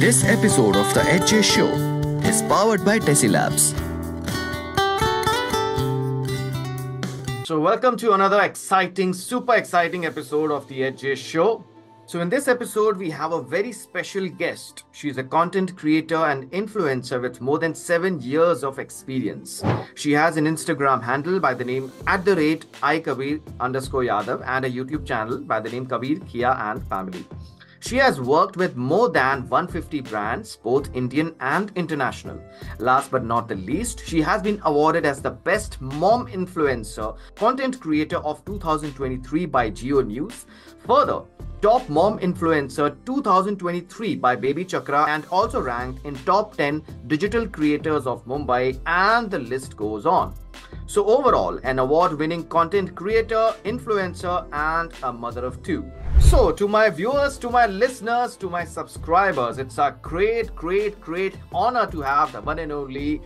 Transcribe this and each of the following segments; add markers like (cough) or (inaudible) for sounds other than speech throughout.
This episode of The HJ Show is powered by Decilabs. So, welcome to another exciting, super exciting episode of the HJ Show. So, in this episode, we have a very special guest. She's a content creator and influencer with more than seven years of experience. She has an Instagram handle by the name at the rate iKabir underscore Yadav and a YouTube channel by the name Kabir, Khia, and Family. She has worked with more than 150 brands, both Indian and international. Last but not the least, she has been awarded as the Best Mom Influencer Content Creator of 2023 by Geo News. Further, Top Mom Influencer 2023 by Babychakra and also ranked in top 10 digital creators of Mumbai and the list goes on. So overall, an award-winning content creator, influencer and a mother of two. So, to my viewers, to my listeners, to my subscribers, it's a great, great, great honor to have the one and only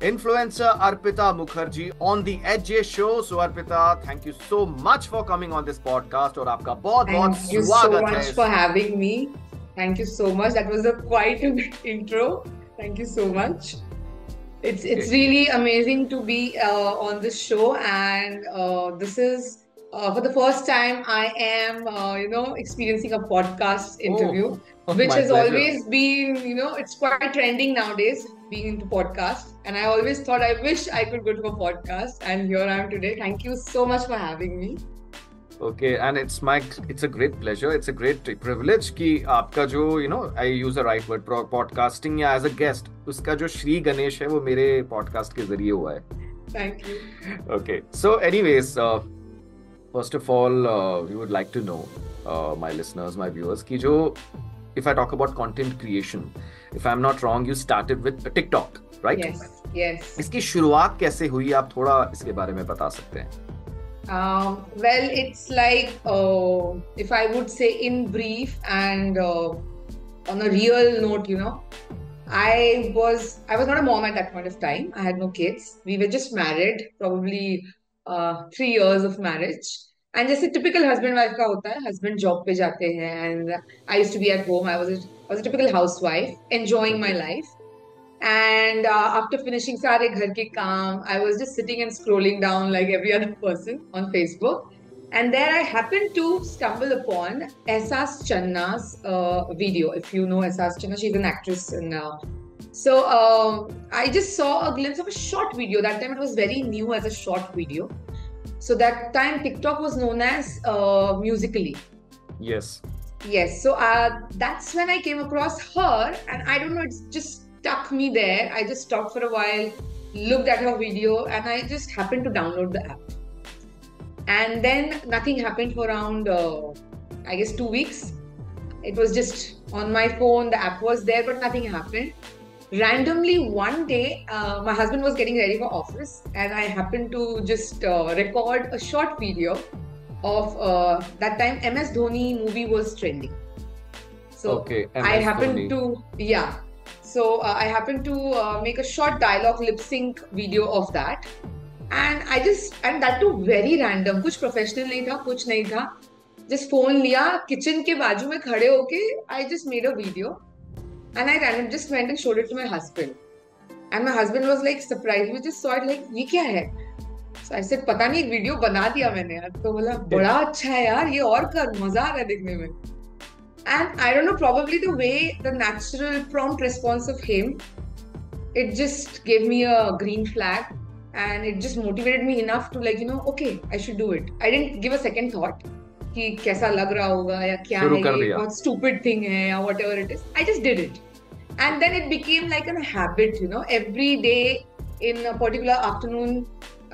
influencer Arpita Mukherjee on the HJ Show. So, Arpita, thank you so much for coming on this podcast. और आपका बहुत बहुत स्वागत है. Thank you so much for having me. Thank you so much. That was a quite a intro. Thank you so much. It's it's really amazing to be uh, on this show, and uh, this is uh, for the first time I am uh, you know experiencing a podcast interview, (laughs) Oh, which my has pleasure. always been you know it's quite trending nowadays being into podcast, and I always thought I wish I could go to a podcast, and here I am today. Thank you so much for having me. Okay, and it's my it's a great pleasure. It's a great privilege कि आपका जो you know I use a right word podcasting या as a guest उसका जो श्री गणेश है वो मेरे podcast के जरिए हुआ है. Thank you. Okay, so anyways, uh, first of all, uh, we would like to know uh, my listeners, my viewers कि जो if I talk about content creation, if I'm not wrong, you started with TikTok, right? Yes. Yes. इसकी शुरुआत कैसे हुई आप थोड़ा इसके बारे में बता सकते हैं Um, well, it's like uh, if I would say in brief and uh, on a real note, you know, I was I was not a mom at that point of time. I had no kids. We were just married, probably uh, three years of marriage. and जैसे typical husband wife का होता है husband job पे जाते हैं and I use to be at home I was was typical house wife enjoying my life and after finishing सारे घर के काम I was just sitting and scrolling down like every other person on Facebook And there I happened to stumble upon Esas Channa's uh, video. If you know Esas Channa, she's an actress now. So um, I just saw a glimpse of a short video. That time it was very new as a short video. So that time TikTok was known as uh, Musically. Yes. Yes, so uh, that's when I came across her, and I don't know, it just stuck me there. I just stopped for a while, looked at her video, and I just happened to download the app. And then nothing happened for around, uh, I guess, two weeks. It was just on my phone, the app was there, but nothing happened randomly one day uh, my husband was getting ready for office and i happened to just uh, record a short video of uh, that time ms dhoni movie was trending. So okay, i happened Dhoni. to yeah. So uh, i happened to uh, make a short dialogue lip sync video of that. And i just and that too very random. kuch professional nahi tha kuch nahi tha just phone liya kitchen ke baaju mein khade hoke i just made a video. and I random just went and showed it to my husband. And my husband was like surprised. We just saw it like ये क्या है? So I said पता नहीं एक video बना दिया मैंने यार तो बोला बड़ा अच्छा है यार ये और कर मजा आ रहा है देखने में and I don't know probably the way the natural prompt response of him it just gave me a green flag and it just motivated me enough to like you know okay I should do it I didn't give a second thought कि कैसा लग रहा होगा या क्या शुरू है कर ये दिया। बहुत stupid thing है या whatever it is I just did it and then it became like a habit you know every day in a particular afternoon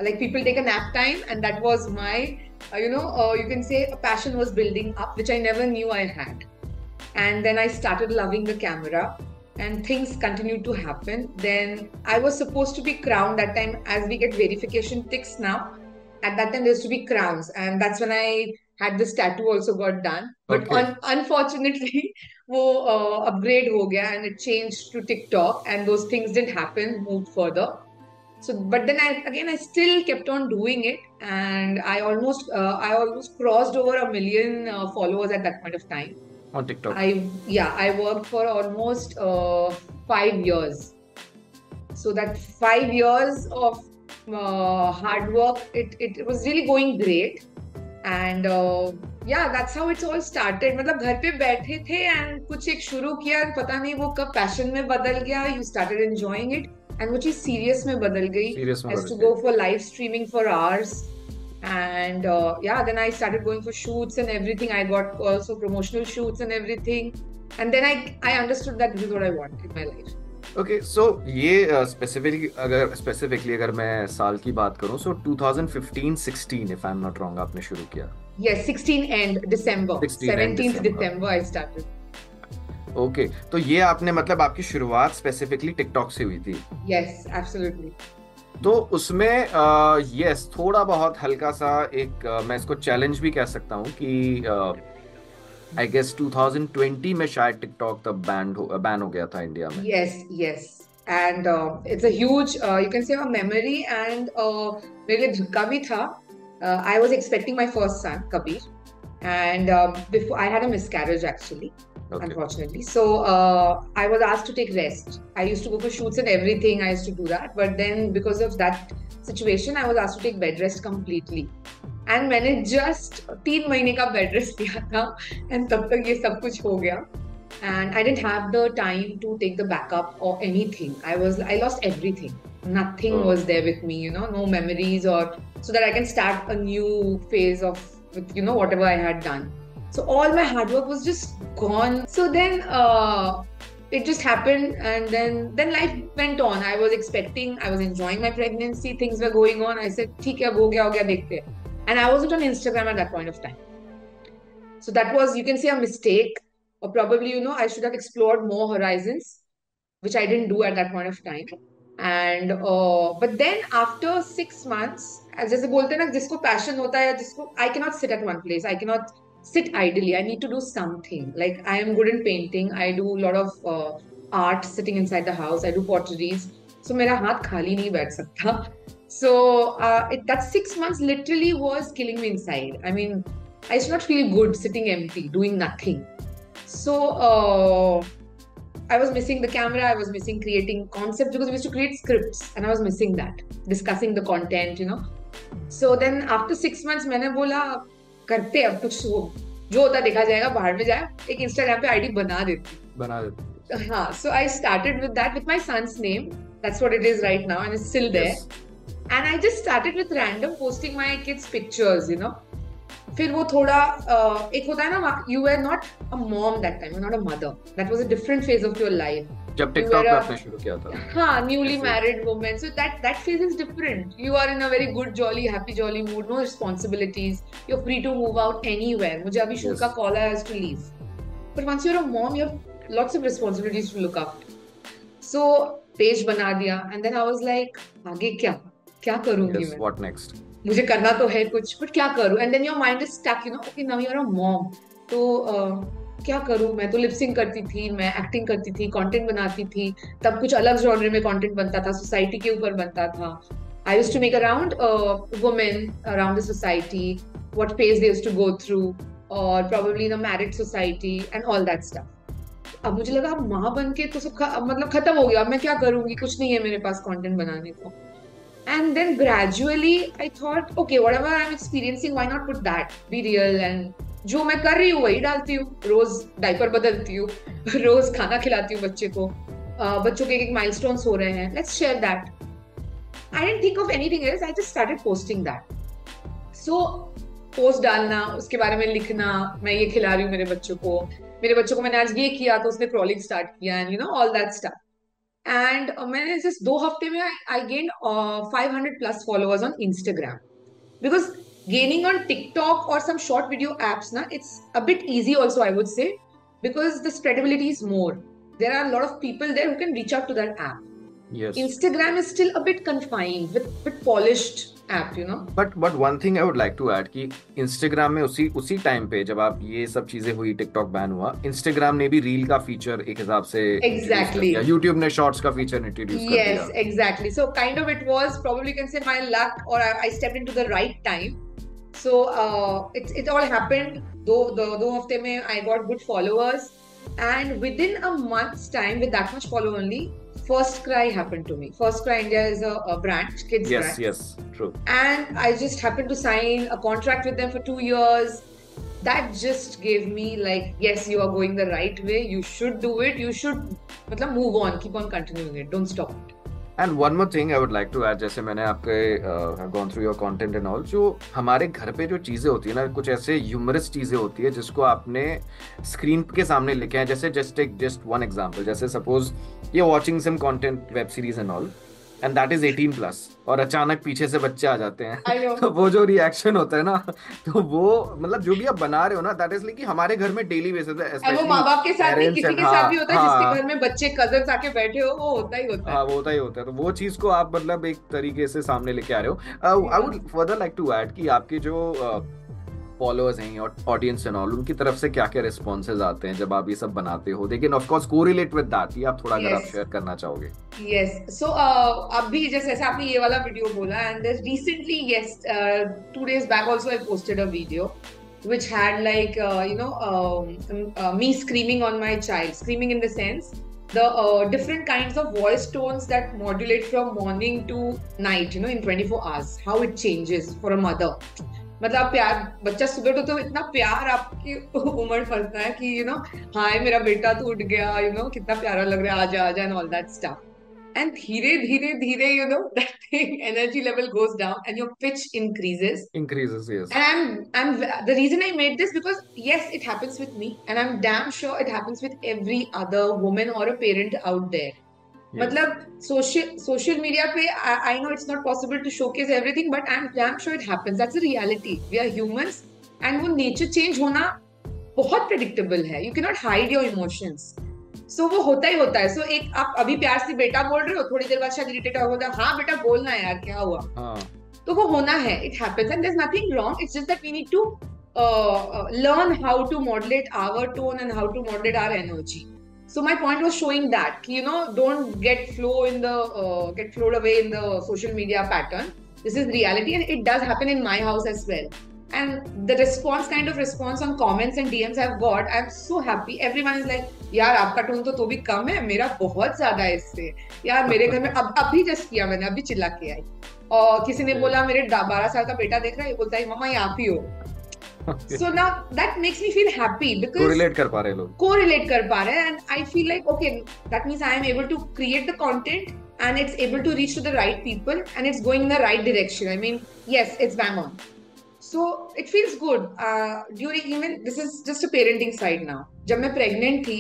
like people take a nap time and that was my uh, you know uh, you can say a passion was building up which i never knew i had. And then i started loving the camera and things continued to happen. Then i was supposed to be crowned that time as we get verification ticks now at that time there used to be crowns. And that's when i had this tattoo also got done. But okay. un- unfortunately (laughs) wo uh, upgrade ho gaya and it changed to tiktok and those things didn't happen moved further. So but then i again i still kept on doing it and i almost uh, i almost crossed over a million uh, followers at that point of time. On tiktok. I yeah i worked for almost uh, 5 years. So that 5 years of uh, hard work it, it, it was really going great. And uh, yeah, that's how it's all started. मतलब घर पे बैठे थे and कुछ एक शुरू किया पता नहीं वो कब passion में बदल गया. You started enjoying it and वो चीज़ serious में बदल गई. To गई. go for live streaming for hours. And uh, yeah, then I started going for shoots and everything. I got also promotional shoots and everything. And then I I understood that this is what I want in my life. Okay so ये specifically अगर specifically अगर मैं साल की बात करूँ so 2015-16 if I am not wrong आपने शुरू किया Yes, 16 end December. 16 end 17th December. December I started. Okay तो ये आपने मतलब आपकी शुरुआत स्पेसिफिकली टिकटॉक से हुई थी Yes, absolutely. तो उसमें यस थोड़ा बहुत हल्का सा एक अ, मैं इसको चैलेंज भी कह सकता हूँ कि आई गेस 2020 में शायद टिकटॉक तब बैन हो बैन हो गया था इंडिया में Yes, yes. And uh, it's a huge, uh, you can say, a memory. And uh, मेरे लिए धक्का भी था. Uh, I was expecting my first son, Kabir. And um, before I had a miscarriage actually. Okay unfortunately. So uh, I was asked to take rest. I used to go for shoots and everything. I used to do that, but then because of that situation, I was asked to take bed rest completely. And मैंने just तीन महीने का bed rest किया था and तब तक ये सब कुछ हो गया। And I didn't have the time to take the backup और anything I was I lost everything nothing was there with me you know no memories और so that I can start a new phase of with you know whatever I had done so all my hard work was just gone so then it just happened and then then life went on. I was expecting i was enjoying my pregnancy. Things were going on. I said theek hai ho gaya ho gaya dekhte hain And I wasn't on Instagram at that point of time. So that was, you can say, a mistake, or probably you know I should have explored more horizons, which I didn't do at that point of time. And uh, but then after six months, as जैसे बोलते हैं ना जिसको passion होता है जिसको I cannot sit at one place. I cannot sit idly. I need to do something. Like I am good in painting. I do a lot of uh, art sitting inside the house. I do potteries. So मेरा हाथ खाली नहीं बैठ सकता. So uh, it, that six months literally was killing me inside. I mean, I used to not feel good sitting empty, doing nothing. So uh, I was missing the camera. I was missing creating concepts because we used to create scripts, and I was missing that, discussing the content, you know. So then after six months, मैंने बोला करते हैं अब कुछ वो जो होता देखा जाएगा बाहर में जाए एक इंस्टाग्राम पे आईडी बना देती बना देते हाँ so I started with that with my son's name that's what it is right now and it's still there and I just started with random posting my kids pictures you know फिर वो थोड़ा uh, एक होता है ना you are not a mom that time not a mother that was a different phase of your life जब TikTok आपने शुरू किया था। Newly married so that that phase is different you are in a very good jolly happy jolly mood no responsibilities you are free to move out anywhere मुझे अभी shoot का call आया to leave but once you a mom you have lots of responsibilities to look after so page बना दिया. And then I was like आगे क्या? क्या करूँगी यस मैं? व्हाट नेक्स्ट मुझे करना तो है कुछ बट क्या करूँ? And then your mind is stuck you know okay now you are a mom तो uh, क्या करूँ? मैं तो लिपसिंग करती थी मैं एक्टिंग करती थी कंटेंट बनाती थी। तब कुछ अलग जॉनर में कंटेंट बनता था सोसाइटी के ऊपर बनता था। I used to make around women around the society what phase they used to go through और probably in a married society and all that stuff अब मुझे लगा माँ बन के तो सब ख- मतलब खत्म हो गया अब मैं क्या करूँगी? कुछ नहीं है मेरे पास कंटेंट बनाने को. And then gradually I thought, okay, whatever I'm experiencing, why not put that? Be real and जो मैं कर रही हूँ वही डालती हूँ। रोज डायपर बदलती हूँ (laughs) रोज खाना खिलाती हूँ बच्चे को। बच्चों के एक माइलस्टोन्स हो रहे हैं। Let's share that I didn't think of anything else I just started posting that so post डालना उसके बारे में लिखना मैं ये खिला रही हूँ मेरे बच्चों को। मेरे बच्चों को मैंने आज ये किया तो उसने क्रॉलिंग स्टार्ट किया and you know all that stuff and मैंने जस्ट दो हफ्ते में I gain five hundred plus followers on Instagram because gaining on TikTok और सम शॉर्ट वीडियो एप्स ना it's a bit easy also I would से because the स्प्रेडेबिलिटी is more there are lot of people there who can reach out to that app yes Instagram is still a bit confined with bit polished App, you know. But but one thing I would like to add कि Instagram में उसी उसी time पे जब आप ये सब चीज़ें हुई टिकटॉक बैन हुआ इंस्टाग्राम ने भी रील का फीचर एक हिसाब से Exactly. यूट्यूब ने शॉर्ट्स का फीचर इंट्रोड्यूस कर Yes, दिया exactly. So kind of it was probably you can say my luck or I, I stepped into the right time. So uh, it it all happened. Though the दो हफ़्ते में I got good followers, and within a month's time, with that much follow only, FirstCry happened to me. FirstCry India is a, a brand, kids yes, brand. Yes, yes, true. And I just happened to sign a contract with them for two years. That just gave me like, yes, you are going the right way. You should do it. You should, matlab, move on. Keep on continuing it. Don't stop it. And one more thing I would like to add जैसे मैंने आपके gone through your content and all जो हमारे घर पे जो चीज़ें होती है ना, कुछ ऐसे ह्यूमरस चीज़ें होती है, जिसको आपने स्क्रीन के सामने लिखे हैं, जैसे जस्ट एक जस्ट वन एग्ज़ाम्पल जैसे सपोज़ ये watching some content web series and all and that is 18 plus और अचानक पीछे से बच्चे आ जाते हैं। (laughs) तो वो जो रिएक्शन होता है ना (laughs) तो वो मतलब जो भी आप बना रहे हो ना दैट इज़ लाइक हमारे घर में डेली बेसिस पे वो माँ बाप के साथ नहीं किसी के साथ भी होता है हाँ, जिसके घर में बच्चे कजन्स आके बैठे हो वो होता ही होता है। हाँ वो होता ही होता है। तो वो चीज़ को आप मतलब एक तरीके से सामने लेके आ रहे हो। I would further like to add कि आपके जो फॉलोअर्स हैं और ऑडियंस एंड ऑल उनकी तरफ़ से क्या क्या रिस्पॉन्सेज आते हैं जब आप ये सब बनाते हो लेकिन of course correlate with that ये आप थोड़ा अगर आप Yes. शेयर करना चाहोगे Yes. So uh, अभी जैसे ऐसे आपने ये वाला वीडियो बोला and there's recently yes uh, two days back also I posted a video which had like uh, you know um, uh, me screaming on my child screaming in the sense the uh, different kinds of voice tones that modulate from morning to night you know in 24 hours how it changes for a mother मतलब प्यार बच्चा सुबह उठो तो, तो इतना प्यार आपकी उम्र फंसता है कि यू नो हाय मेरा बेटा तो उठ गया यू नो कितना प्यारा लग रहा है आजा आजा and all that stuff and धीरे धीरे धीरे you know that energy level goes down and your pitch increases increases yes and I am I am the reason I made this because yes it happens with me and I am damn sure it happens with every other woman और a parent out there मतलब social media पे I know it's not possible to showcase everything but I am sure it happens that's a reality we are humans and वो nature change होना बहुत predictable है. You can not hide your emotions so वो होता ही होता है. सो एक आप अभी प्यार से बेटा बोल रहे हो थोड़ी देर बाद शायद इरिटेट होगा हाँ बेटा बोलना यार क्या हुआ? हाँ। तो वो होना है. It happens and there is nothing wrong it's just that we need to learn how to modulate our tone and how to modulate our energy so my point was showing that you know don't get flow in the uh, get flowed away in the social media pattern this is reality and it does happen in my house as well and the response kind of response on comments and dms i've got i'm so happy everyone is like यार आपका tone तो तो भी कम है मेरा बहुत ज़्यादा है इससे यार मेरे घर में अब अभी जस्ट किया मैंने अभी चिल्ला के आई और किसी ने बोला मेरे बारह साल का बेटा देख रहा है बोलता है मम्मा ये आप ही हो so now that makes me feel happy because correlate कर पा रहे हैं लोग correlate कर पा रहे हैं and I feel like okay that means I am able to create the content and it's able to reach to the right people and it's going in the right direction I mean yes it's bang on so it feels good uh, during even this is just a parenting side now जब मैं pregnant थी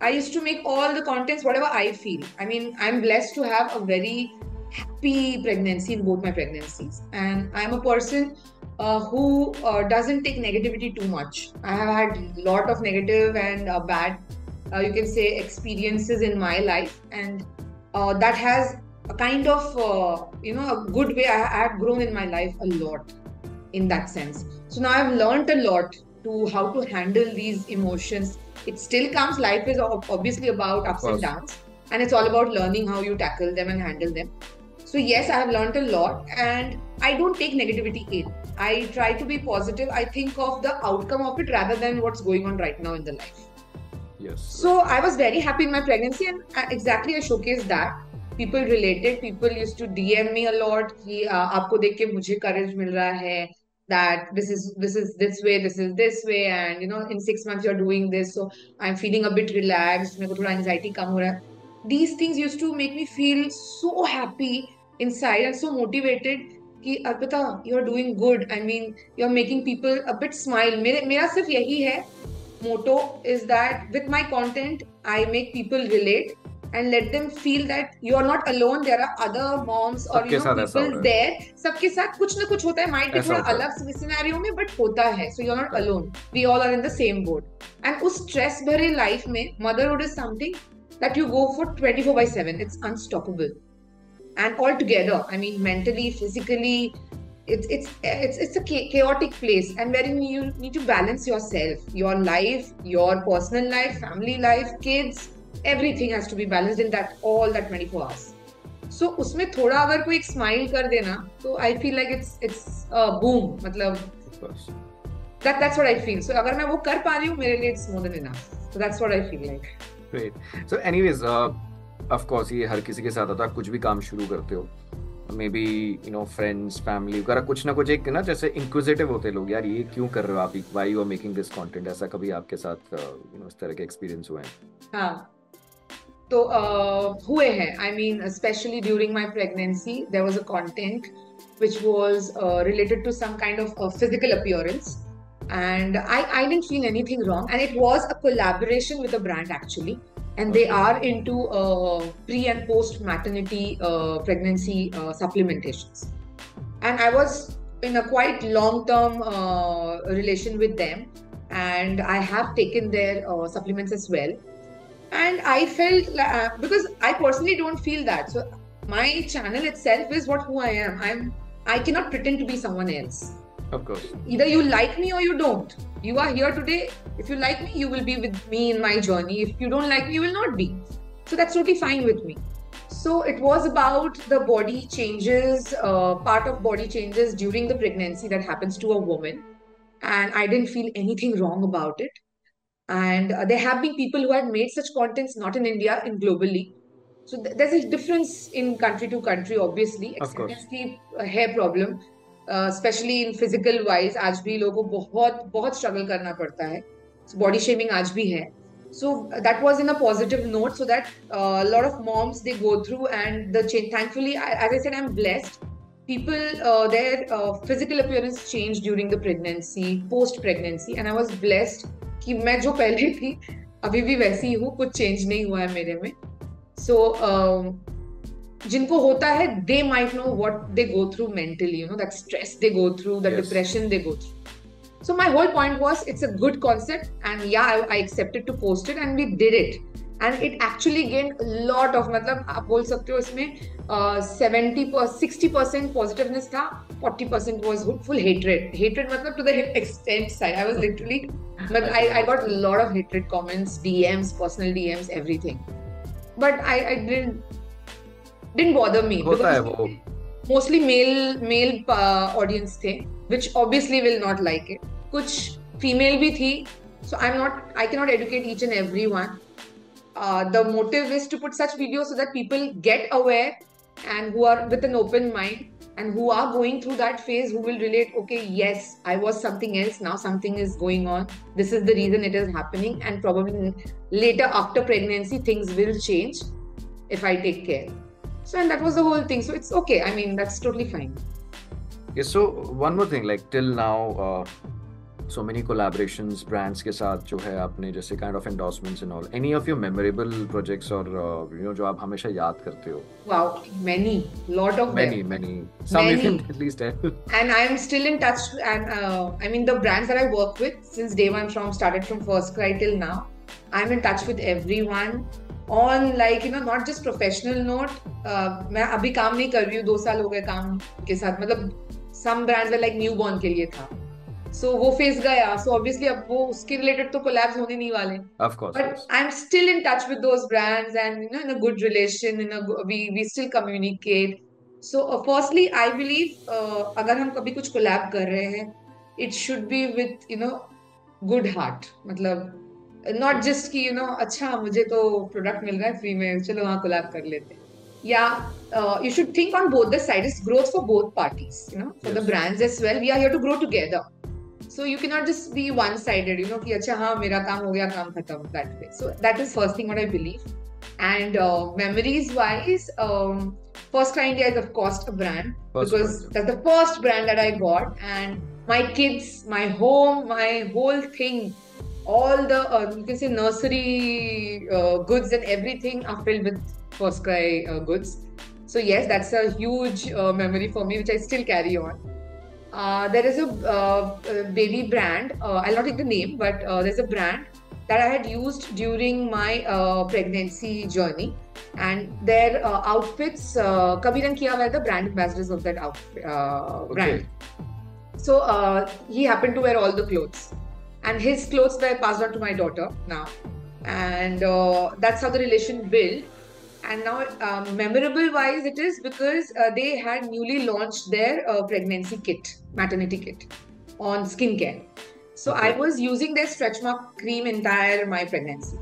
I used to make all the contents whatever I feel I mean I'm blessed to have a very happy pregnancy in both my pregnancies and I'm a person uh, who uh, doesn't take negativity too much. I have had a lot of negative and uh, bad, uh, you can say, experiences in my life, and uh, that has a kind of, uh, you know, a good way. I, I have grown in my life a lot in that sense. So now I've learned a lot to how to handle these emotions. It still comes. Life is obviously about ups and downs, and it's all about learning how you tackle them and handle them. So yes, I have learned a lot, and I don't take negativity in. I try to be positive. I think of the outcome of it rather than what's going on right now in the life. yes So I was very happy in my pregnancy, and uh, exactly I showcased that. People related. People used to DM me a lot. कि uh, आपको देख के मुझे courage मिल रहा है. That this is this is this way, this is this way, and you know in six months you're doing this, so I'm feeling a bit relaxed. मेरे को थोड़ा anxiety कम हो रहा है. These things used to make me feel so happy inside and so motivated कि Arpita you are doing good I mean you are making people a bit smile मेरे मेरा सिर्फ़ यही है motto is that with my content I make people relate and let them feel that you are not alone. There are other moms or सबके you know साथ people there. सबके साथ कुछ ना कुछ होता है। माइट भी थोड़ा। अलग सिनेरियो में बट होता है। So you are not alone we all are in the same boat and उस स्ट्रेस भरे लाइफ में motherhood is something that you go for 24 by 7 it's unstoppable. and all together i mean mentally physically it's it's it's it's a cha- chaotic place and wherein you need to balance yourself your life your personal life family life kids everything has to be balanced in that all that 24 hours so उसमें थोड़ा अगर कोई एक smile कर देना तो I feel like it's it's boom मतलब Of course. That that's what I feel. So अगर मैं वो कर पा रही हूँ मेरे लिए it's more than enough. So that's what I feel like. Great. So, anyways, uh, of ये हर किसी के साथ होता है कुछ भी काम शुरू करते हो। Maybe you know friends family वगैरह कुछ ना कुछ एक ना जैसे इंक्विजिटिव होते लोग यार ये क्यों कर रहे हो आप? Why you are making this content ऐसा कभी आपके साथ यू नो इस तरह के एक्सपीरियंस हुए हैं? हाँ। तो uh, हुए हैं। I mean specially during my pregnancy there was a which was uh, related to some kind of uh, physical appearance. And I, I didn't feel anything wrong. And it was a collaboration with a brand actually. And they are into uh, pre and post maternity uh, pregnancy uh, supplementations. And i was in a quite long term uh, relation with them. And i have taken their supplements as well. And i felt because i personally don't feel that. So my channel itself is what who i am. I'm I cannot pretend to be someone else. Of course. Either you like me or you don't. You are here today. If you like me, you will be with me in my journey. If you don't like me, you will not be. So that's totally fine with me. So it was about the body changes, uh, part of body changes during the pregnancy that happens to a woman. And I didn't feel anything wrong about it. And uh, there have been people who had made such contents, not in India, in globally, so th- there's a difference in country to country, obviously. Acceptance की hair problem, specially in physical wise आज भी लोगों को बहुत बहुत struggle करना पड़ता है। बॉडी शेमिंग आज भी है। So that was in a positive note so that lot of moms they go through and the change thankfully as I said I am blessed people their physical appearance change during the pregnancy post pregnancy and I was blessed कि मैं जो पहले थी अभी भी वैसी ही हूँ कुछ चेंज नहीं हुआ है मेरे में। सो so, um, जिनको होता है they might know what they go through mentally you know that stress they go through the depression they go through so my whole point was it's a good concept and yeah I accepted to post it and we did it and it actually gain lot of मतलब आप बोल सकते हो इसमें seventy sixty percent positiveness था forty percent was full hatred hatred मतलब to the extent side I was literally I I got lot of hatred comments DMs personal DMs everything but I, I didn't didn't bother me होता है वो mostly male male uh, audience थे which obviously will not like it कुछ female भी थी so I'm not I cannot educate each and every one uh, the motive is to put such videos so that people get aware and who are with an open mind and who are going through that phase who will relate okay yes i was something else now something is going on this is the reason it is happening and probably later after pregnancy things will change if i take care So, and that was the whole thing. So, it's okay. I mean, that's totally fine. Okay, so one more thing, like till now, uh, so many collaborations brands ke saath jo hai, apne jaise kind of endorsements and all any of your memorable projects or uh, you know jo आप हमेशा याद karte ho? wow many lot of many them. many some many. you can at least tell (laughs) and I am still in touch and uh, I mean the brands that I work with since day one from started from FirstCry till now I'm in touch with everyone on like you know not just professional note uh, मैं अभी काम नहीं कर रही हूँ दो साल हो गए काम के साथ मतलब some brands are like newborn के लिए था। सो so, वो फेस गया। सो so, ऑब्वियसली अब वो उसके रिलेटेड तो कोलैब्स होने नहीं वाले। But I am still in touch with those brands and you know in a good relation in we we still communicate so firstly I believe अगर हम कभी कुछ कोलैब कर रहे हैं it should be with you know good heart मतलब not just कि you know अच्छा मुझे तो प्रोडक्ट मिल रहा है फ्री में चलो वहाँ कोलाब कर लेते हैं। या you should think on both the side is growth for both parties you know for the brands as well we are here to grow together so you can not just be one sided you know कि अच्छा हाँ मेरा काम हो गया काम खत्म that way so that is first thing what I believe and memories wise first का India is a brand because that the first brand that I got and my kids my home my whole thing all the uh, you can say nursery uh, goods and everything are filled with FirstCry uh, goods so yes that's a huge uh, memory for me which i still carry on uh, there is a uh, baby brand. Uh, I'll not take the name, but uh, there's a brand that I had used during my uh, pregnancy journey, and their outfits. Uh, Kabir and Khia were the brand ambassadors of that outfit, okay. brand. So he happened to wear all the clothes, and his clothes were passed on to my daughter now, and that's how the relation built and now um, memorable wise it is because uh, they had newly launched their uh, pregnancy kit maternity kit on skincare. So I was using their stretch mark cream entire my pregnancy.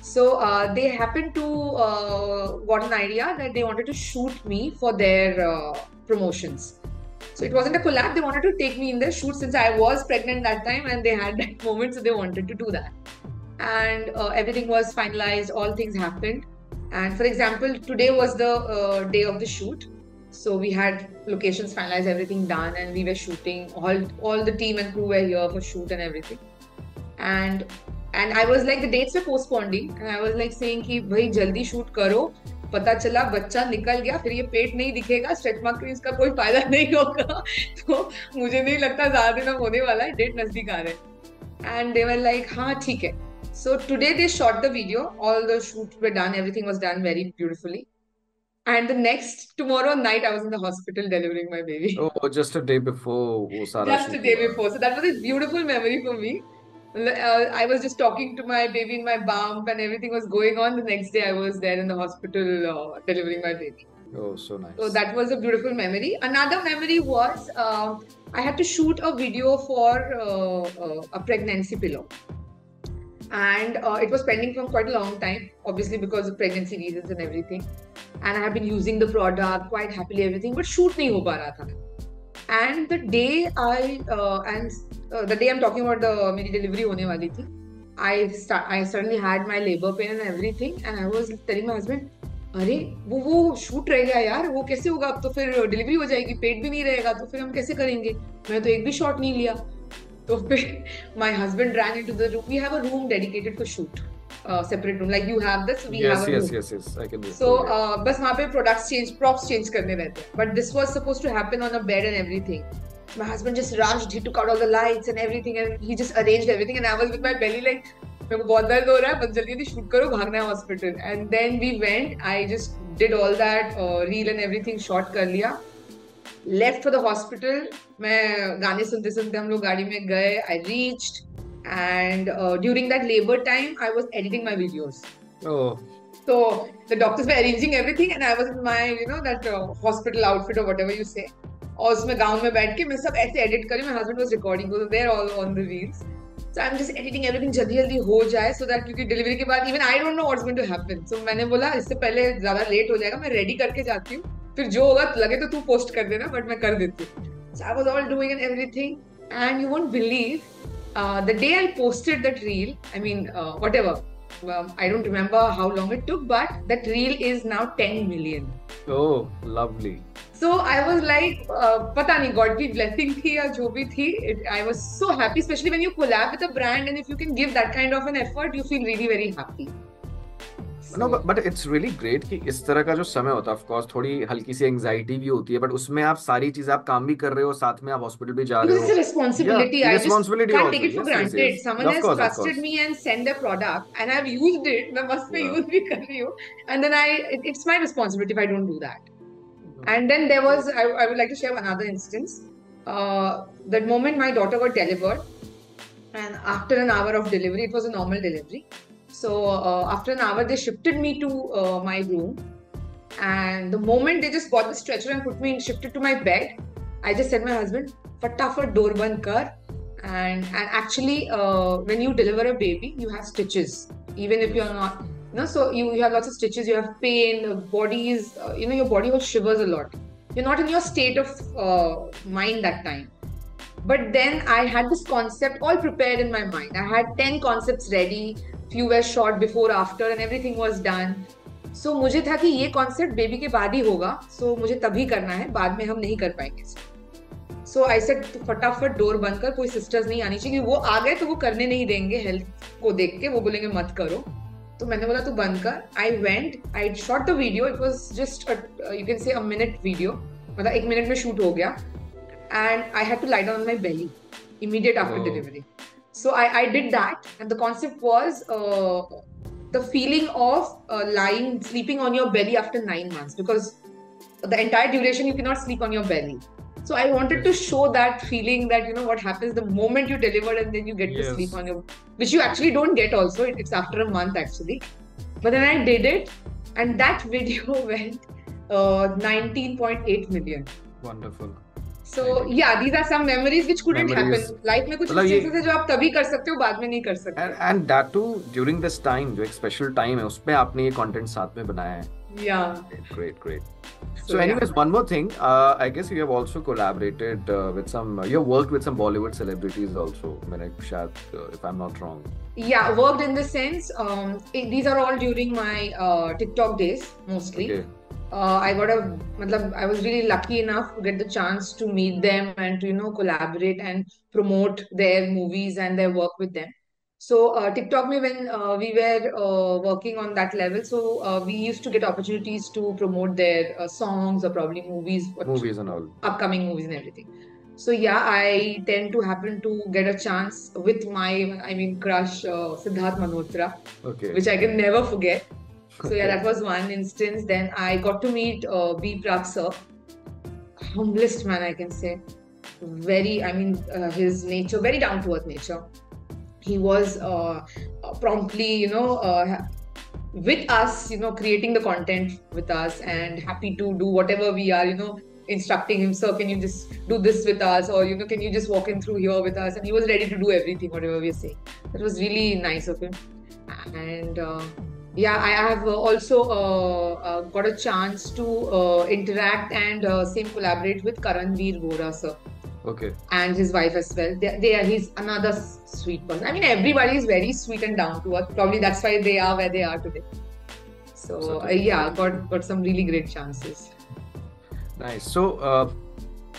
So uh, they happened to uh, got an idea that they wanted to shoot me for their uh, promotions. So it wasn't a collab. They wanted to take me in their shoot since I was pregnant that time and they had that moment, (laughs) so they wanted to do that. And uh, everything was finalized. All things happened. And for example, today was the uh, day of the shoot. So we had locations finalized, everything done, and we were shooting. All all the team and crew were here for shoot and everything. And and I was like the dates were postponing, and I was like saying कि भाई जल्दी shoot करो. पता चला बच्चा निकल गया फिर ये पेट नहीं दिखेगा स्ट्रेच मार्क क्रीम्स का कोई फ़ायदा नहीं होगा तो मुझे नहीं लगता ज़्यादा दिन अब होने वाला है डेट नज़दीक आ रहे हैं एंड दे वर लाइक हाँ ठीक है so today they shot the video all the shoots were done everything was done very beautifully and the next tomorrow night i was in the hospital delivering my baby Oh, just a day before वो just a day before. So that was a beautiful memory for me. Uh, I was just talking to my baby in my bump, and everything was going on. The next day, I was there in the hospital uh, delivering my baby. Oh, so nice. So that was a beautiful memory. Another memory was uh, I had to shoot a video for uh, uh, a pregnancy pillow. And uh, it was pending for quite a long time, obviously because of pregnancy reasons and everything. And I have been using the product quite happily, everything, but shoot nahi ho pa raha tha. And the day I uh, and uh, the day I'm talking about the मेरी delivery होने वाली थी, I start I suddenly had my labor pain and everything, and I was telling my husband, अरे वो वो shoot रह गया यार वो कैसे होगा? अब तो फिर डिलीवरी हो जाएगी पेट भी नहीं रहेगा तो फिर हम कैसे करेंगे? मैंने तो एक भी शॉट नहीं लिया. तो फिर my husband ran into the room we have a room dedicated for shoot separate room like you have this we have yes, room yes, yes. I can. So uh, बस वहाँ पे प्रोडक्ट्स चेंज प्रॉप्स चेंज करने रहते हैं. But this was suppose to happen on a bed and everything my husband just rushed he took out all the lights and everything and he just arranged everything and I was with my belly like मेरे को बहुत दर्द हो रहा है बस जल्दी जल्दी शूट करो भागना है hospital and then we went I just did all that reel and everything shot कर लिया लेफ्ट फॉर द हॉस्पिटल मैं गाने सुनते सुनते हम लोग गाड़ी में गए I reached and during that labour time I was editing my videos Oh, So the doctors were arranging everything, and I was in my, you know, that uh, hospital outfit or whatever you say. और उसमें gown में बैठ के मैं सब ऐसे edit करी मेरे husband was recording there all on the reels so I am just editing everything जल्दी जल्दी हो जाए सो दैट क्योंकि डिलीवरी के बाद even I don't know what's going to happen so मैंने बोला, इससे पहले ज़्यादा लेट हो जाएगा, मैं रेडी करके जाती हूँ। फिर जो होगा तो लगे तो तू पोस्ट कर देना बट मैं कर देती हूँ। So I was all doing and everything and you won't believe the day I posted that reel I mean whatever um, I don't remember how long it took, but that reel is now 10 million. Oh, lovely. So I was like, uh, pata nahi, God be blessing thi or jo bhi thi. It, I was so happy, especially when you collab with a brand and if you can give that kind of an effort, you feel really very happy. No but it's really great कि इस तरह का जो समय होता है of course थोड़ी हल्की सी एंगजाइटी भी होती है बट उसमें आप सारी चीज़ें आप काम भी कर रहे हो साथ में आप हॉस्पिटल भी जा रहे हो। Responsibility responsibility can take it for granted someone has trusted me and send the product and I have used it मैं बस में यूज़ भी कर रही हूँ. And then I it's my responsibility if I don't do that and then there was I would like to share another instance that moment my daughter got delivered and after an hour of delivery it was a normal delivery. So uh, after an hour, they shifted me to uh, my room. And the moment they just got the stretcher and put me in, shifted to my bed, I just said my husband, "Fatafat door ban kar." And and actually, uh, when you deliver a baby, you have stitches, even if you're not, no. So you, you have lots of stitches, you have pain, the body is, uh, you know, your body will shivers a lot. You're not in your state of uh, mind that time but then i had this concept all prepared in my mind i had 10 concepts ready few were shot before, after, and everything was done. So मुझे था कि ये concept baby के बाद ही होगा। सो so, मुझे तभी करना है। बाद में हम नहीं कर पाएँगे। सो आई सेड फटाफट डोर बंद कर। कोई सिस्टर्स नहीं आनी चाहिए। वो आ गए तो वो करने नहीं देंगे हेल्थ को देख के। वो बोलेंगे मत करो। तो मैंने बोला तू बंद कर। I went I shot the video it was just you can say minute video मतलब एक मिनट में शूट हो गया। And I have to lie down on my belly immediate after Oh. So I, I did that. And the concept was uh, the feeling of uh, lying sleeping on your belly after nine months. Because the entire duration you cannot sleep on your belly. So i wanted to show that feeling that you know what happens the moment you deliver and then you get to sleep on your which you actually don't get also. It's after a month actually. But then i did it. And that (laughs) video went uh, 19.8 million. Wonderful. So yeah, these are some memories which couldn't Memories. happen. Life में कुछ मतलब ये- चीज़ें हैं जो आप तभी कर सकते हो बाद में नहीं कर सकते. And, and that too during this time जो एक special time है उसमें आपने ये content साथ में बनाया है. Yeah. Great, great. So, So, yeah. anyways, one more thing. Uh, I guess you have also collaborated uh, with some. uh, you have worked with some Bollywood celebrities also. शायद, uh, if I'm not wrong. Yeah, worked in the sense. Um, it, these are all during my uh, TikTok days mostly. Okay. Uh, I got a, matlab, I was really lucky enough to get the chance to meet them and to you know collaborate and promote their movies and their work with them. So uh, TikTok me when uh, we were uh, working on that level, so uh, we used to get opportunities to promote their uh, songs or probably movies, Movies and all. upcoming movies and everything. So yeah, I tend to happen to get a chance with my, I mean, crush uh, Sidharth Malhotra, Okay. which I can never forget. So yeah, that was one instance. Then I got to meet uh, B. Praak sir, humblest man I can say. Very, I mean, uh, his nature, very down to earth nature. He was uh, uh, promptly, you know, uh, with us, you know, creating the content with us and happy to do whatever we are, you know, instructing him. Sir, can you just do this with us, or you know, can you just walk in through here with us? And he was ready to do everything, whatever we are saying. That was really nice of him. And uh, yeah, I have uh, also uh, uh, got a chance to interact and same collaborate with Karanvir Bohra sir. Okay. And his wife as well. They, they are he's another sweet person. I mean everybody is very sweet and down to earth. Probably that's why they are where they are today. So uh, yeah got got some really great chances. Nice. So uh,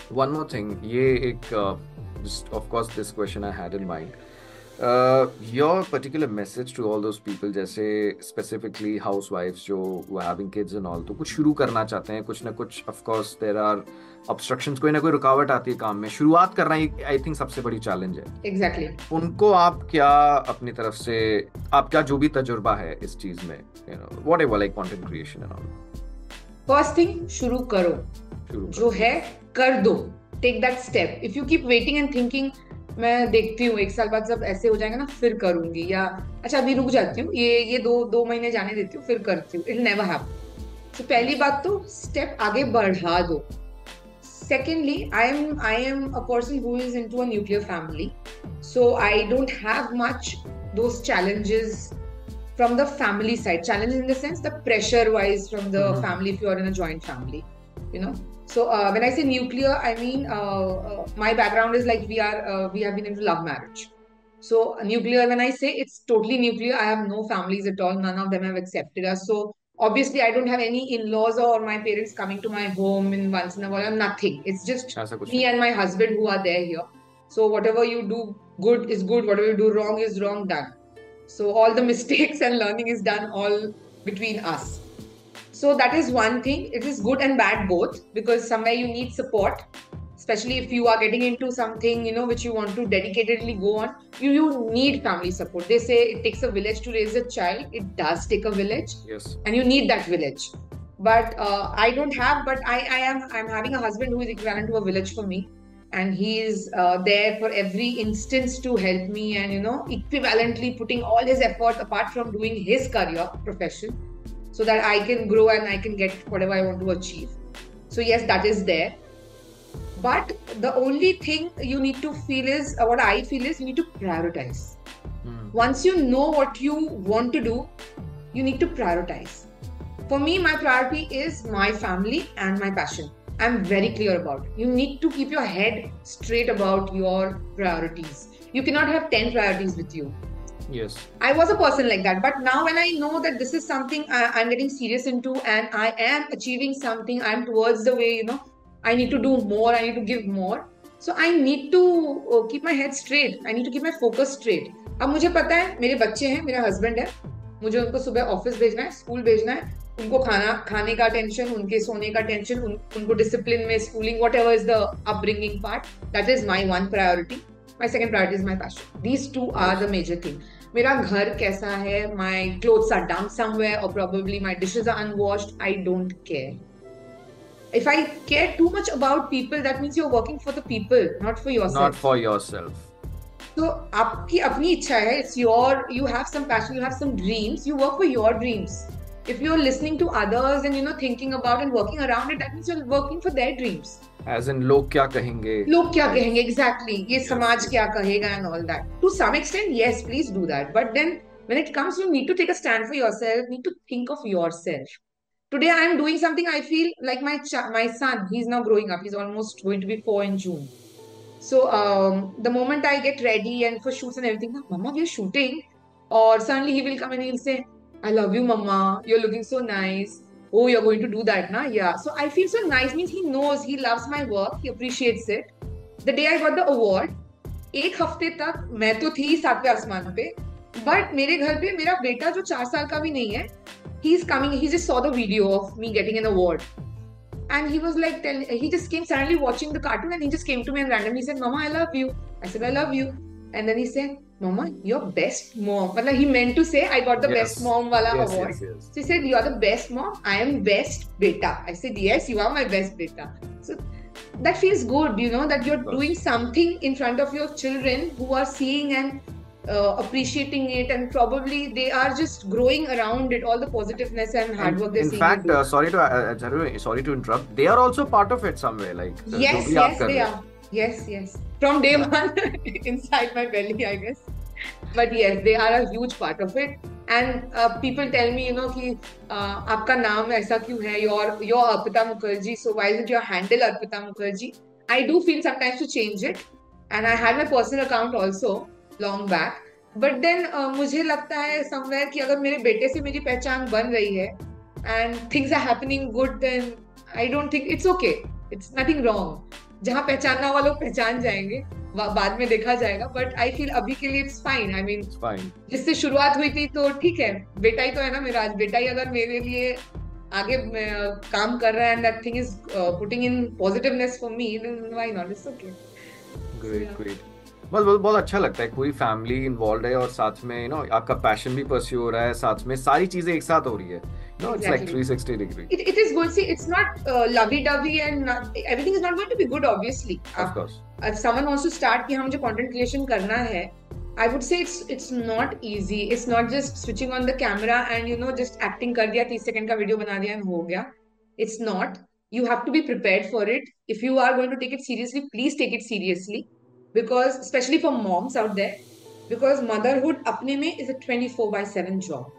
one more thing. Yeah uh, of course this question i had in mind. Your particular message to all those people जैसे specifically housewife जो having kids and all तो कुछ शुरू करना चाहते हैं कुछ ना कुछ ऑफकोर्स देर आर ऑब्स्ट्रक्शन कोई ना कोई रुकावट आती है काम में। शुरुआत करना ही आई थिंक सबसे बड़ी चैलेंज है। Exactly exactly. उनको आप क्या अपनी तरफ़ से आपका जो भी तजुर्बा है इस चीज़ में you know whatever like content creation and all first thing शुरू करो। जो है कर दो। Take that step if you keep waiting and thinking मैं देखती हूँ एक साल बाद जब ऐसे हो जाएगा ना फिर करूँगी। या अच्छा अभी रुक जाती हूँ ये ये दो दो महीने जाने देती हूँ फिर करती हूँ। इट नेवर हैपन तो पहली बात तो स्टेप आगे बढ़ा दो। Secondly I am I am a person who is into a nuclear family so I don't have much though challenges from the family side challenge in the sense the pressure wise from the family if in a joint family you know So uh, when I say nuclear, I mean uh, uh my background is like we are uh, we have been into love marriage. So nuclear, when I say it's totally nuclear, I have no families at all. None of them have accepted us. So obviously, I don't have any in-laws or my parents coming to my home in once in a while. Nothing. It's just me and my husband who are there here. So whatever you do good is good. Whatever you do wrong is wrong. Done. So all the (laughs) mistakes and learning is done all between us so that is one thing. It is good and bad both because somewhere you need support especially if you are getting into something you know which you want to dedicatedly go on you you need family support. They say it takes a village to raise a child. It does take a village. Yes. And you need that village. But uh, i don't have but i i am i'm having a husband who is equivalent to a village for me. And he is uh, there for every instance to help me and you know equivalently putting all his effort apart from doing his career profession so that i can grow and i can get whatever i want to achieve. So yes that is there. But the only thing you need to feel is uh, what i feel is you need to prioritize. Hmm. once you know what you want to do you need to prioritize. For me my priority is my family and my passion. I'm very clear about it. You need to keep your head straight about your priorities. You cannot have 10 priorities with you yes I was a person like that, but now when I know that this is something I, I'm getting serious into and I am achieving something, I'm towards the way, you know, I need to do more, I need to give more. So I need to uh, keep my head straight. I need to keep my focus straight. अब मुझे पता है मेरे बच्चे हैं मेरा husband है मुझे उनको सुबह ऑफ़िस भेजना है स्कूल भेजना है उनको खाना खाने का टेंशन उनके सोने का टेंशन उन, उनको डिसिप्लिन में schooling whatever is the upbringing part that is my one priority my second priority is my passion these two are the major thing मेरा घर कैसा है my clothes are dump somewhere और probably my dishes are unwashed i don't care if i care too much about people that means you're working for the people not for yourself not for yourself तो आपकी अपनी इच्छा है it's your you have some passion you have some dreams you work for your dreams if you're listening to others and you know thinking about and working around it, that means you're working for their dreams. as in log kya kahenge log kya kahenge exactly. ye yes. samaj kya kahega and all that. To some extent yes please do that. But then when it comes you need to take a stand for yourself. You need to think of yourself. Today i am doing something i feel like my my son he's now growing up. He's almost going to be 4 in june. So um, the moment i get ready and for shoots and everything mama we're shooting. Or suddenly he will come and he'll say i love you mama. You're looking so nice Oh, you're going to do that, na? Yeah. So I feel so nice means he knows, he loves my work, he appreciates it. The day I got the award, एक हफ्ते तक मैं तो थी सातवें आसमान पे but मेरे घर पे मेरा बेटा जो चार साल का भी नहीं है he is coming he just saw the video of me getting an award and he was like tell, he just came suddenly watching the cartoon and he just came to me and randomly said mama i love you i said i love you and then he said Mama, your best mom. But like he meant to say, I got the yes. best mom wala yes, award. Yes, he said, You're the best mom. I am best beta. I said, Yes, you are my best beta. So that feels good, you know, that you're doing something in front of your children who are seeing and uh, appreciating it and probably they are just growing around it all the positiveness and hard work in, in fact uh, sorry to uh, uh sorry to interrupt they are also part of it somewhere like uh, yes yes they are yes yes from day one (laughs) inside my belly i guess but yes they are a huge part of it and uh, people tell me you know कि uh, आपका नाम ऐसा क्यों है your your Arpita Mukherjee so why isn't your handle Arpita Mukherjee I do feel sometimes to change it and I had my personal account also long back but then uh, मुझे लगता है somewhere कि अगर मेरे बेटे से मेरी पहचान बन रही है and things are happening good then I don't think it's okay it's nothing wrong जहाँ पहचानना वालों पहचान जाएँगे। बाद में देखा जाएगा बट आई फील अभी के लिए इट्स फाइन आई मीन जिससे शुरुआत हुई थी तो ठीक है। बेटा ही तो है ना मेरा। आज बेटा ही अगर मेरे लिए आगे काम कर रहा है and that thing is putting in positiveness for me then why not it's okay Great, Yeah. great. बस बहुत बहुत अच्छा लगता है पूरी फैमिली इन्वॉल्व है और साथ में यू नो आपका पैशन भी परस्यू हो रहा है साथ में सारी चीज़ें एक साथ हो रही है। It's like Exactly. 360 degree it, it is good see it's not uh, lovey-dovey and not, everything is not going to be good obviously of course if someone wants to start कि हाँ मुझे content creation करना है I would say it's it's not easy. It's not just switching on the camera and you know just acting कर दिया 30 second का video बना दिया and हो गया. It's not. You have to be prepared for it. If you are going to take it seriously, please take it seriously because especially for moms out there, because motherhood अपने में is a 24 by 7 job.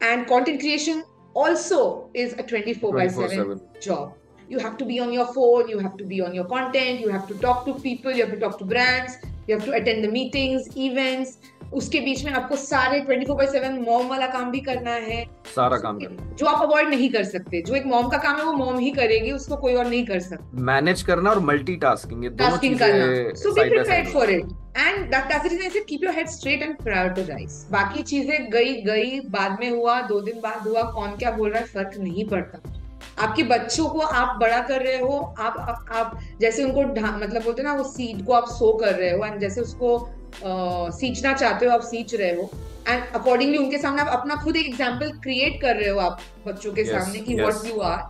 And content creation also is a 24 by 7 24/7. job. You have to be on your phone, you have to be on your content, you have to talk to people, you have to talk to brands, you have to attend the meetings, events. उसके बीच में आपको सारे 24 by 7 mom वाला काम भी करना है। सारा काम करना जो आप अवॉइड नहीं कर सकते जो एक मॉम का काम है वो मॉम ही करेगी उसको कोई और नहीं कर सकता। मैनेज करना और ये टास्किंग करना। So be prepared for it and that's the reason I keep your head straight and prioritize बाकी चीज़ें गई गई बाद में हुआ दो दिन बाद हुआ कौन क्या बोल रहा है फ़र्क नहीं पड़ता। आपके बच्चों को आप बड़ा कर रहे हो आप आप, आप जैसे उनको मतलब बोलते ना वो सीड को आप सो कर रहे हो एंड जैसे उसको अ, सींचना चाहते हो आप सींच रहे हो एंड अकॉर्डिंगली उनके सामने आप अपना खुद एक एग्ज़ाम्पल क्रिएट कर रहे हो आप बच्चों के Yes, सामने कि. What you are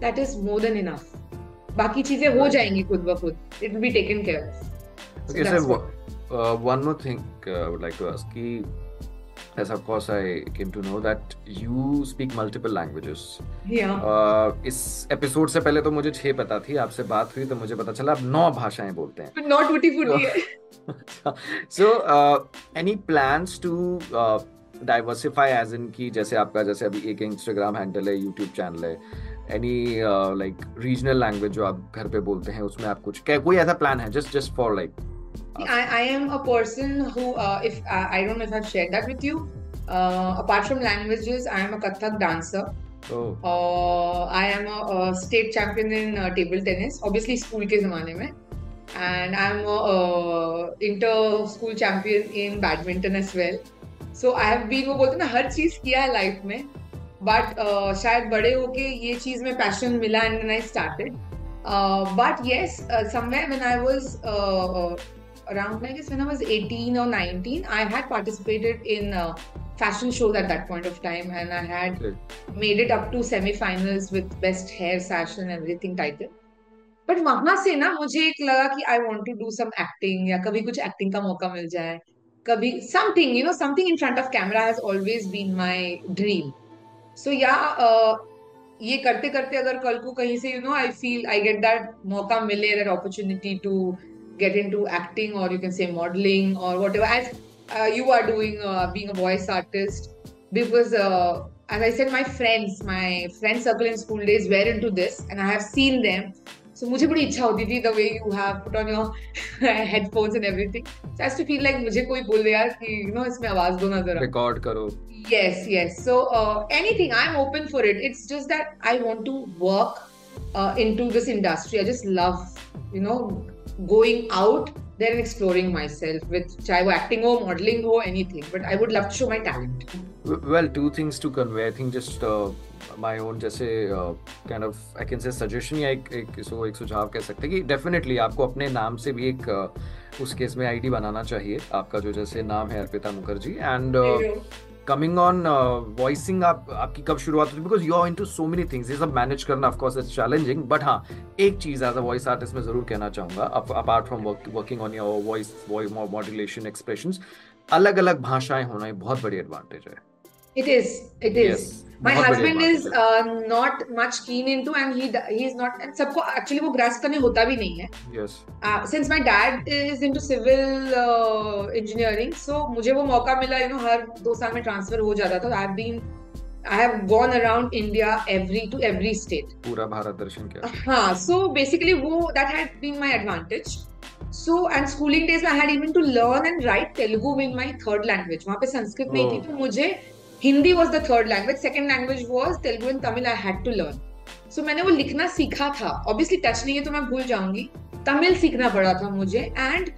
that is more than enough बाकी चीज़ें हो जाएँगी खुद ब खुद. It will be taken care of Okay, so uh, one more thing uh, I would as of course I came to know that you speak multiple languages. या Uh, इस episode से पहले तो मुझे छह पता थी आपसे बात हुई तो मुझे पता चला आप नौ भाषाएँ बोलते हैं। नॉट टूटी फूटी so uh, any plans to uh, diversify as in की जैसे आपका जैसे अभी एक इंस्टाग्राम हैंडल है यूट्यूब चैनल है एनी लाइक रीजनल लैंग्वेज जो आप घर पे बोलते हैं उसमें आप कुछ क्या कोई ऐसा प्लान है? Just just for like I, I am a person who, uh, if I, I don't know if I've shared that with you. Uh, apart from languages, I am a Kathak dancer. oh Uh, I am a, a state champion in uh, table tennis. Obviously, school के ज़माने में. And I'm a, uh inter school champion in badminton as well. So I have been वो बोलते हैं ना हर चीज किया है लाइफ में. But uh, शायद बड़े होके ये चीज में passion मिला and then I started. Uh, but yes, uh, somewhere uh, uh, around, I guess when I was 18 or 19, I had participated in uh, fashion shows at that point of time, and I had made it up to semi-finals with best hair, fashion, and everything title. But वहाँ से ना मुझे एक लगा कि I want to do some acting या कभी कुछ एक्टिंग का मौका मिल जाए कभी something you know something in front of camera has always been my dream so या ये करते करते अगर कल को कहीं से you know I feel I get that मौका मिले that opportunity to get into acting or you can say modeling or whatever as uh, you are doing uh, being a voice artist because uh, as i said my friends my friend circle in school days were into this and i have seen them so मुझे बड़ी इच्छा होती थी the way you have put on your (laughs) headphones and everything so I used to feel like मुझे कोई बोल दे यार कि you know इसमें आवाज दो ना जरा रिकॉर्ड करो Yes, yes. So uh, anything, I'm open for it. It's just that I want to work uh, into this industry. I just love, you know, going out there and exploring myself with चाहे वो acting हो, modeling हो, anything. But I would love to show my talent. well two things to convey i think just uh, my own जैसे uh, kind of i can say suggestion या एक एक इसको एक सुझाव कह सकते हैं कि डेफिनेटली आपको अपने नाम से भी एक uh, उस केस में आईडी बनाना चाहिए आपका जो जैसे नाम है Arpita Mukherjee and coming on voicing आप आपकी कब शुरुआत होती because you are into so many things ये सब मैनेज करना of course it's challenging but हाँ एक चीज़ एज अ वॉइस आर्टिस्ट में ज़रूर कहना चाहूँगा apart from working on your voice voice modulation expressions अलग अलग भाषाएँ होना एक बहुत बड़ी एडवांटेज है It is. It is. my husband is not much keen into and he he is not and सबको एक्चुअली वो ग्रास्प करने होता भी नहीं है। Since my dad is into civil engineering so मुझे वो मौका मिला यू नो हर दो साल में ट्रांसफ़र हो जाता था। I have been I have gone around India every to every state पूरा भारत दर्शन किया। हाँ सो बेसिकली वो that had been my advantage so and schooling days I had even to learn and write Telugu in my third language वहाँ पे संस्कृत नहीं थी oh. तो मुझे Hindi was the third language. Second language was Telugu and Tamil. I had to learn. So मैंने वो लिखना सीखा था. Obviously टच नहीं है तो मैं भूल जाऊँगी. तमिल सीखना पड़ा था मुझे and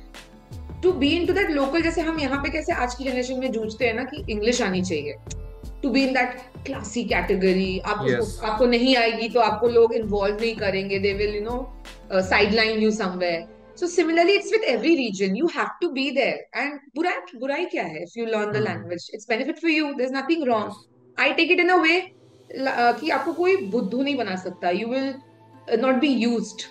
to be into that local जैसे हम यहाँ पे कैसे आज की जनरेशन में जूझते हैं ना कि इंग्लिश आनी चाहिए to be in that classy category आप Yes. आपको नहीं आएगी तो आपको लोग इन्वॉल्व नहीं करेंगे they will you know sideline you somewhere so similarly it's with every region you have to be there and बुरा बुराई क्या है if you learn the. Language it's benefit for you there is nothing wrong I take it in a way कि आपको कोई बुद्धू नहीं बना सकता. You will not be used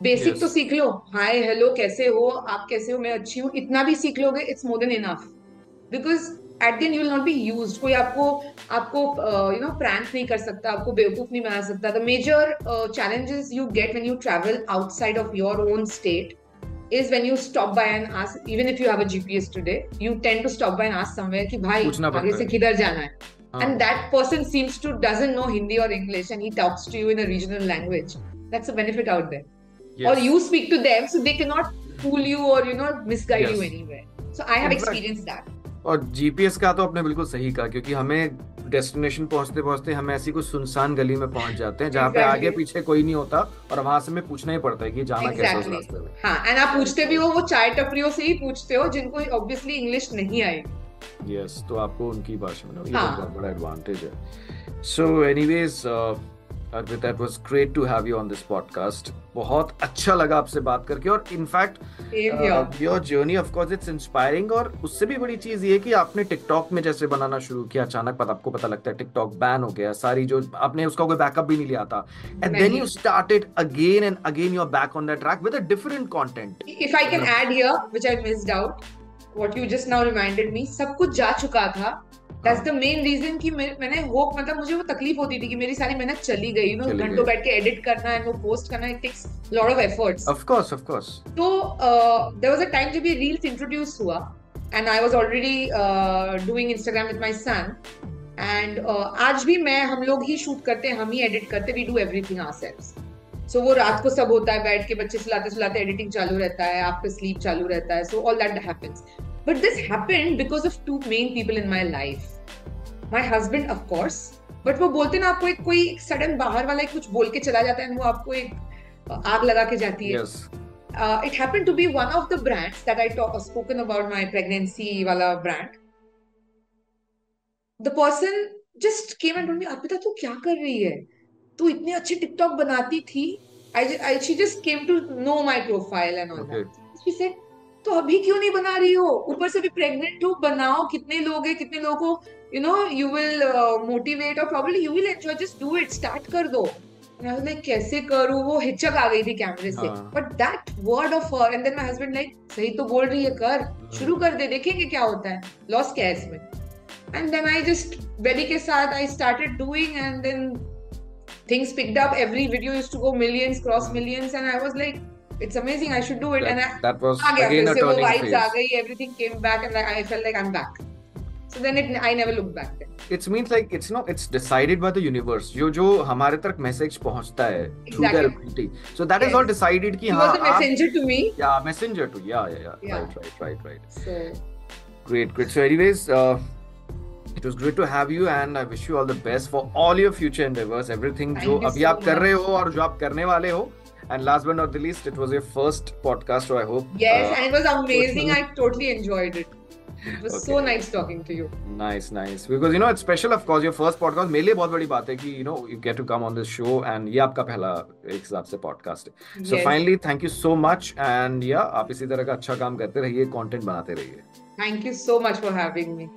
basic Yes. तो सीख लो. हाय हेलो कैसे हो? आप कैसे हो? मैं अच्छी हूँ. इतना भी सीख लोगे it's more than enough because at दिन you will not be use कोई आपको आपको यू नो प्रैंक नहीं कर सकता आपको बेवकूफ़ नहीं बना सकता. The major challenges you get when you travel outside of your own state is when you stop by and ask even if you have a gps today you tend to stop by and ask somewhere ki bhai aage se kidhar jana hai and that person seems to doesn't know hindi or english and he talks to you in a regional language that's a benefit out there yes. or you speak to them so they cannot fool you or you know misguide yes. you anywhere so i have exactly. experienced that और GPS का तो आपने बिल्कुल सही कहा क्योंकि हमें destination पहुँचते पहुँचते हम ऐसी कुछ सुनसान गली में पहुँच जाते हैं जहाँ पे आगे पीछे कोई नहीं होता और वहाँ से हमें पूछना ही पड़ता है कि जाना कैसे उस Exactly. रास्ते में हाँ एंड आप पूछते भी हो वो चाय टपरियों से ही पूछते हो जिनको ऑब्वियसली इंग्लिश नहीं आएगी यस yes, तो आपको उनकी भाषा में ये हाँ. तो बहुत बड़ा एडवांटेज है so anyways Arpita it was great to have you on this podcast बहुत अच्छा लगा आपसे बात करके और in fact your journey of course it's inspiring और उससे भी बड़ी चीज़ ये कि आपने टिकटॉक में जैसे बनाना शुरू किया अचानक पता आपको पता लगता है टिकटॉक बैन हो गया सारी जो आपने उसका कोई बैकअप भी नहीं लिया था। And then you started again and again you are back on that track with a different content if I can add here, which I missed out, what you just now reminded me, सब कुछ जा चुका था. That's the main reason कि मैं, मैंने hope मतलब मुझे वो तकलीफ़ होती थी कि मेरी सारी मेहनत चली गई, चली घंटों। बैठ के एडिट करना है, वो पोस्ट करना, it takes lot of efforts. Of course of course तो uh, there was a time जब ये reels introduce हुआ, and I was already uh, doing Instagram with my son, and uh, आज भी मैं हम लोग ही शूट करते हैं, हम ही एडिट करते, we do everything ourselves. So वो रात को सब होता है बैठ के बच्चे सुलाते सुलाते एडिटिंग चालू रहता है आपका स्लीप चालू रहता है so all that happens but this happened because of two main people in my life my husband of course but वो बोलते हैं ना आपको एक कोई सडन बाहर वाला एक कुछ बोल के चला जाता है वो आपको एक आग लगा के जाती है। It happen to be one of the brands that I spoken about my pregnancy वाला brand the person just came and told me Arpita तू क्या कर रही है? तू इतनी अच्छी टिकटॉक बनाती थी? I she just came to know my profile and all that she said तो अभी क्यों नहीं बना रही हो? ऊपर से भी प्रेग्नेंट हो बनाओ। कितने लोग हैं कितने लोगों को you know you will motivate और problem you will enjoy just do it start कर दो। मैं कैसे करूँ? वो हिचक आ गई थी कैमरे से। But that word of her and then my husband like सही तो बोल रही है कर। हाँ। शुरू कर दे देखेंगे क्या होता है। लॉस क्या है इसमें and then I just baby के साथ I started doing and then things picked up every video used to go millions cross millions and I was like it's amazing. I should do it. That, and I, that was aa gaya, again a फिर से वो turning vibes aa phase. gayi, everything came back, and like, I felt like I'm back. So then it, I never looked back. Then. It means like it's no, it's decided by the universe. जो जो हमारे तक message पहुंचता है through their Exactly. ability. So that is Yes. all decided कि He हाँ was a आप messenger to me. yeah messenger to yeah yeah yeah, Yeah. right right right right So great great so anyways uh, it was great to have you and I wish you all the best for all your future endeavors everything Thank जो you अभी so आप कर रहे much. हो और जो आप करने वाले हो and last but not the least it was your first podcast so I hope yes, uh, and it was amazing. I totally enjoyed it. It was so Okay. nice talking to you. Nice, nice. Because you know it's special, of course. Your first podcast. मेरे लिए बहुत बड़ी बात है कि you know you get to come on this show and ये आपका पहला एक हिसाब से podcast है. So Yes. finally, thank you so much and yeah, आप इसी तरह का अच्छा काम करते रहिए, content बनाते रहिए. Thank you so much for having me.